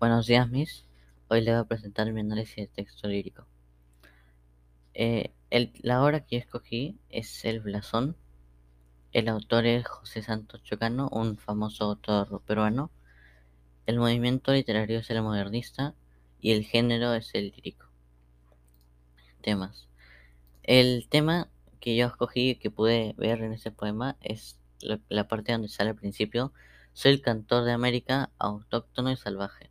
Buenos días, Miss. Hoy le voy a presentar mi análisis de texto lírico. Eh, el, la obra que escogí es El Blasón. El autor es José Santos Chocano, un famoso autor peruano. El movimiento literario es el modernista y el género es el lírico. Temas. El tema que yo escogí y que pude ver en este poema es la parte donde sale al principio. Soy el cantor de América, autóctono y salvaje.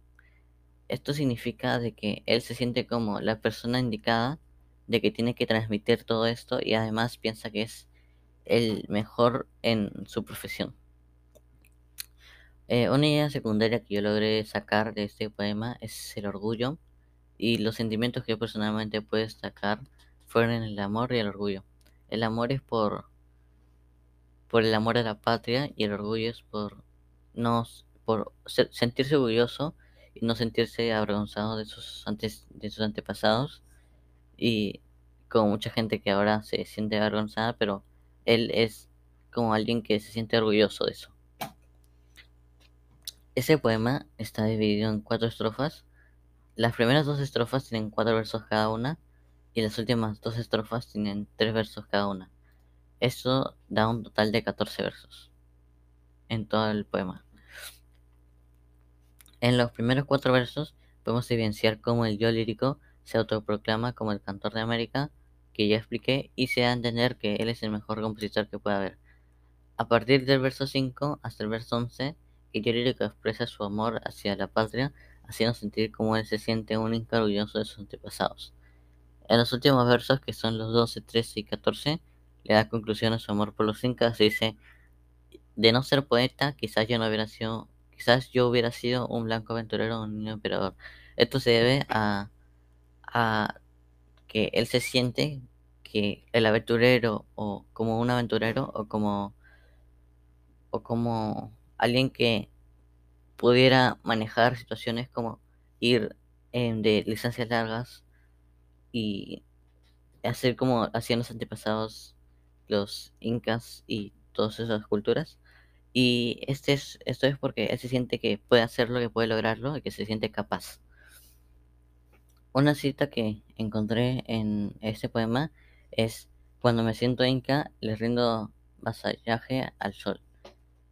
Esto significa de que él se siente como la persona indicada de que tiene que transmitir todo esto y además piensa que es el mejor en su profesión. Eh, una idea secundaria que yo logré sacar de este poema es el orgullo y los sentimientos que yo personalmente puedo destacar fueron el amor y el orgullo. El amor es por por el amor a la patria y el orgullo es por no por sentirse orgulloso no sentirse avergonzado de sus, antes, de sus antepasados. Y como mucha gente que ahora se siente avergonzada, pero él es como alguien que se siente orgulloso de eso. Ese poema está dividido en cuatro estrofas. Las primeras dos estrofas tienen cuatro versos cada una y las últimas dos estrofas tienen tres versos cada una. Esto da un total de 14 versos en todo el poema. En los primeros cuatro versos podemos evidenciar cómo el yo lírico se autoproclama como el cantor de América, que ya expliqué, y se da a entender que él es el mejor compositor que puede haber. A partir del verso 5 hasta el verso 11, el yo lírico expresa su amor hacia la patria, haciendo sentir cómo él se siente único orgulloso de sus antepasados. En los últimos versos, que son los 12, 13 y 14, le da conclusión a su amor por los incas y dice, de no ser poeta, quizás yo no hubiera sido Quizás yo hubiera sido un blanco aventurero o un niño emperador. Esto se debe a, que él se siente que el aventurero o como un aventurero o como o como alguien que pudiera manejar situaciones como ir de licencias largas y hacer como hacían los antepasados los incas y todas esas culturas y este es, esto es porque él se siente que puede hacerlo, que puede lograrlo y que se siente capaz. Una cita que encontré en este poema es Cuando me siento inca, le rindo vasallaje al sol.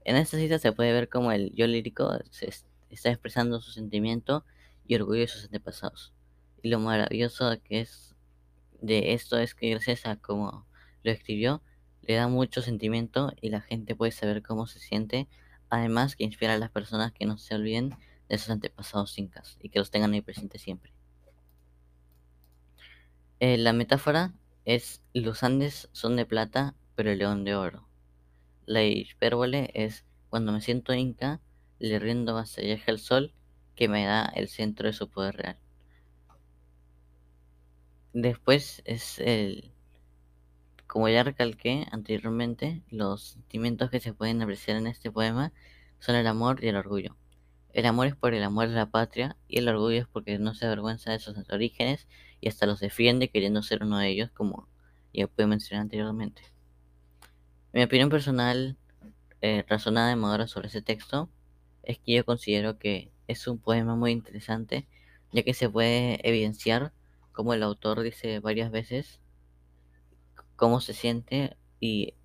En esta cita se puede ver como el yo lírico se está expresando su sentimiento y orgullo de sus antepasados. Y lo maravilloso que es de esto es que gracias a cómo lo escribió, le da mucho sentimiento y la gente puede saber cómo se siente, además que inspira a las personas que no se olviden de sus antepasados incas y que los tengan ahí presentes siempre. Eh, la metáfora es los Andes son de plata, pero el león de oro. La hipérbole es cuando me siento inca, le rindo vasallaje al sol que me da el centro de su poder real. Después es el como ya recalqué anteriormente, los sentimientos que se pueden apreciar en este poema son el amor y el orgullo. El amor es por el amor de la patria y el orgullo es porque no se avergüenza de sus orígenes y hasta los defiende queriendo ser uno de ellos, como ya pude mencionar anteriormente. Mi opinión personal eh, razonada y madura sobre ese texto es que yo considero que es un poema muy interesante, ya que se puede evidenciar, como el autor dice varias veces, cómo se siente y,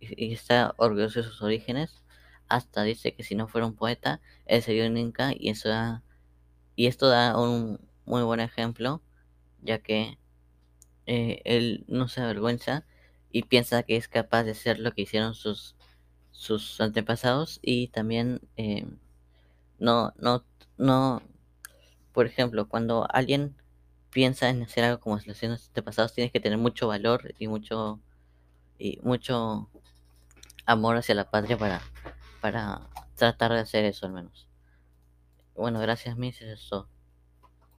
está orgulloso de sus orígenes. Hasta dice que si no fuera un poeta, él sería un inca y eso da, y esto da un muy buen ejemplo, ya que eh, él no se avergüenza y piensa que es capaz de hacer lo que hicieron sus sus antepasados y también eh, no no no por ejemplo cuando alguien piensa en hacer algo como los antepasados, tienes que tener mucho valor y mucho y mucho amor hacia la patria para, para tratar de hacer eso al menos. Bueno, gracias, Miss, eso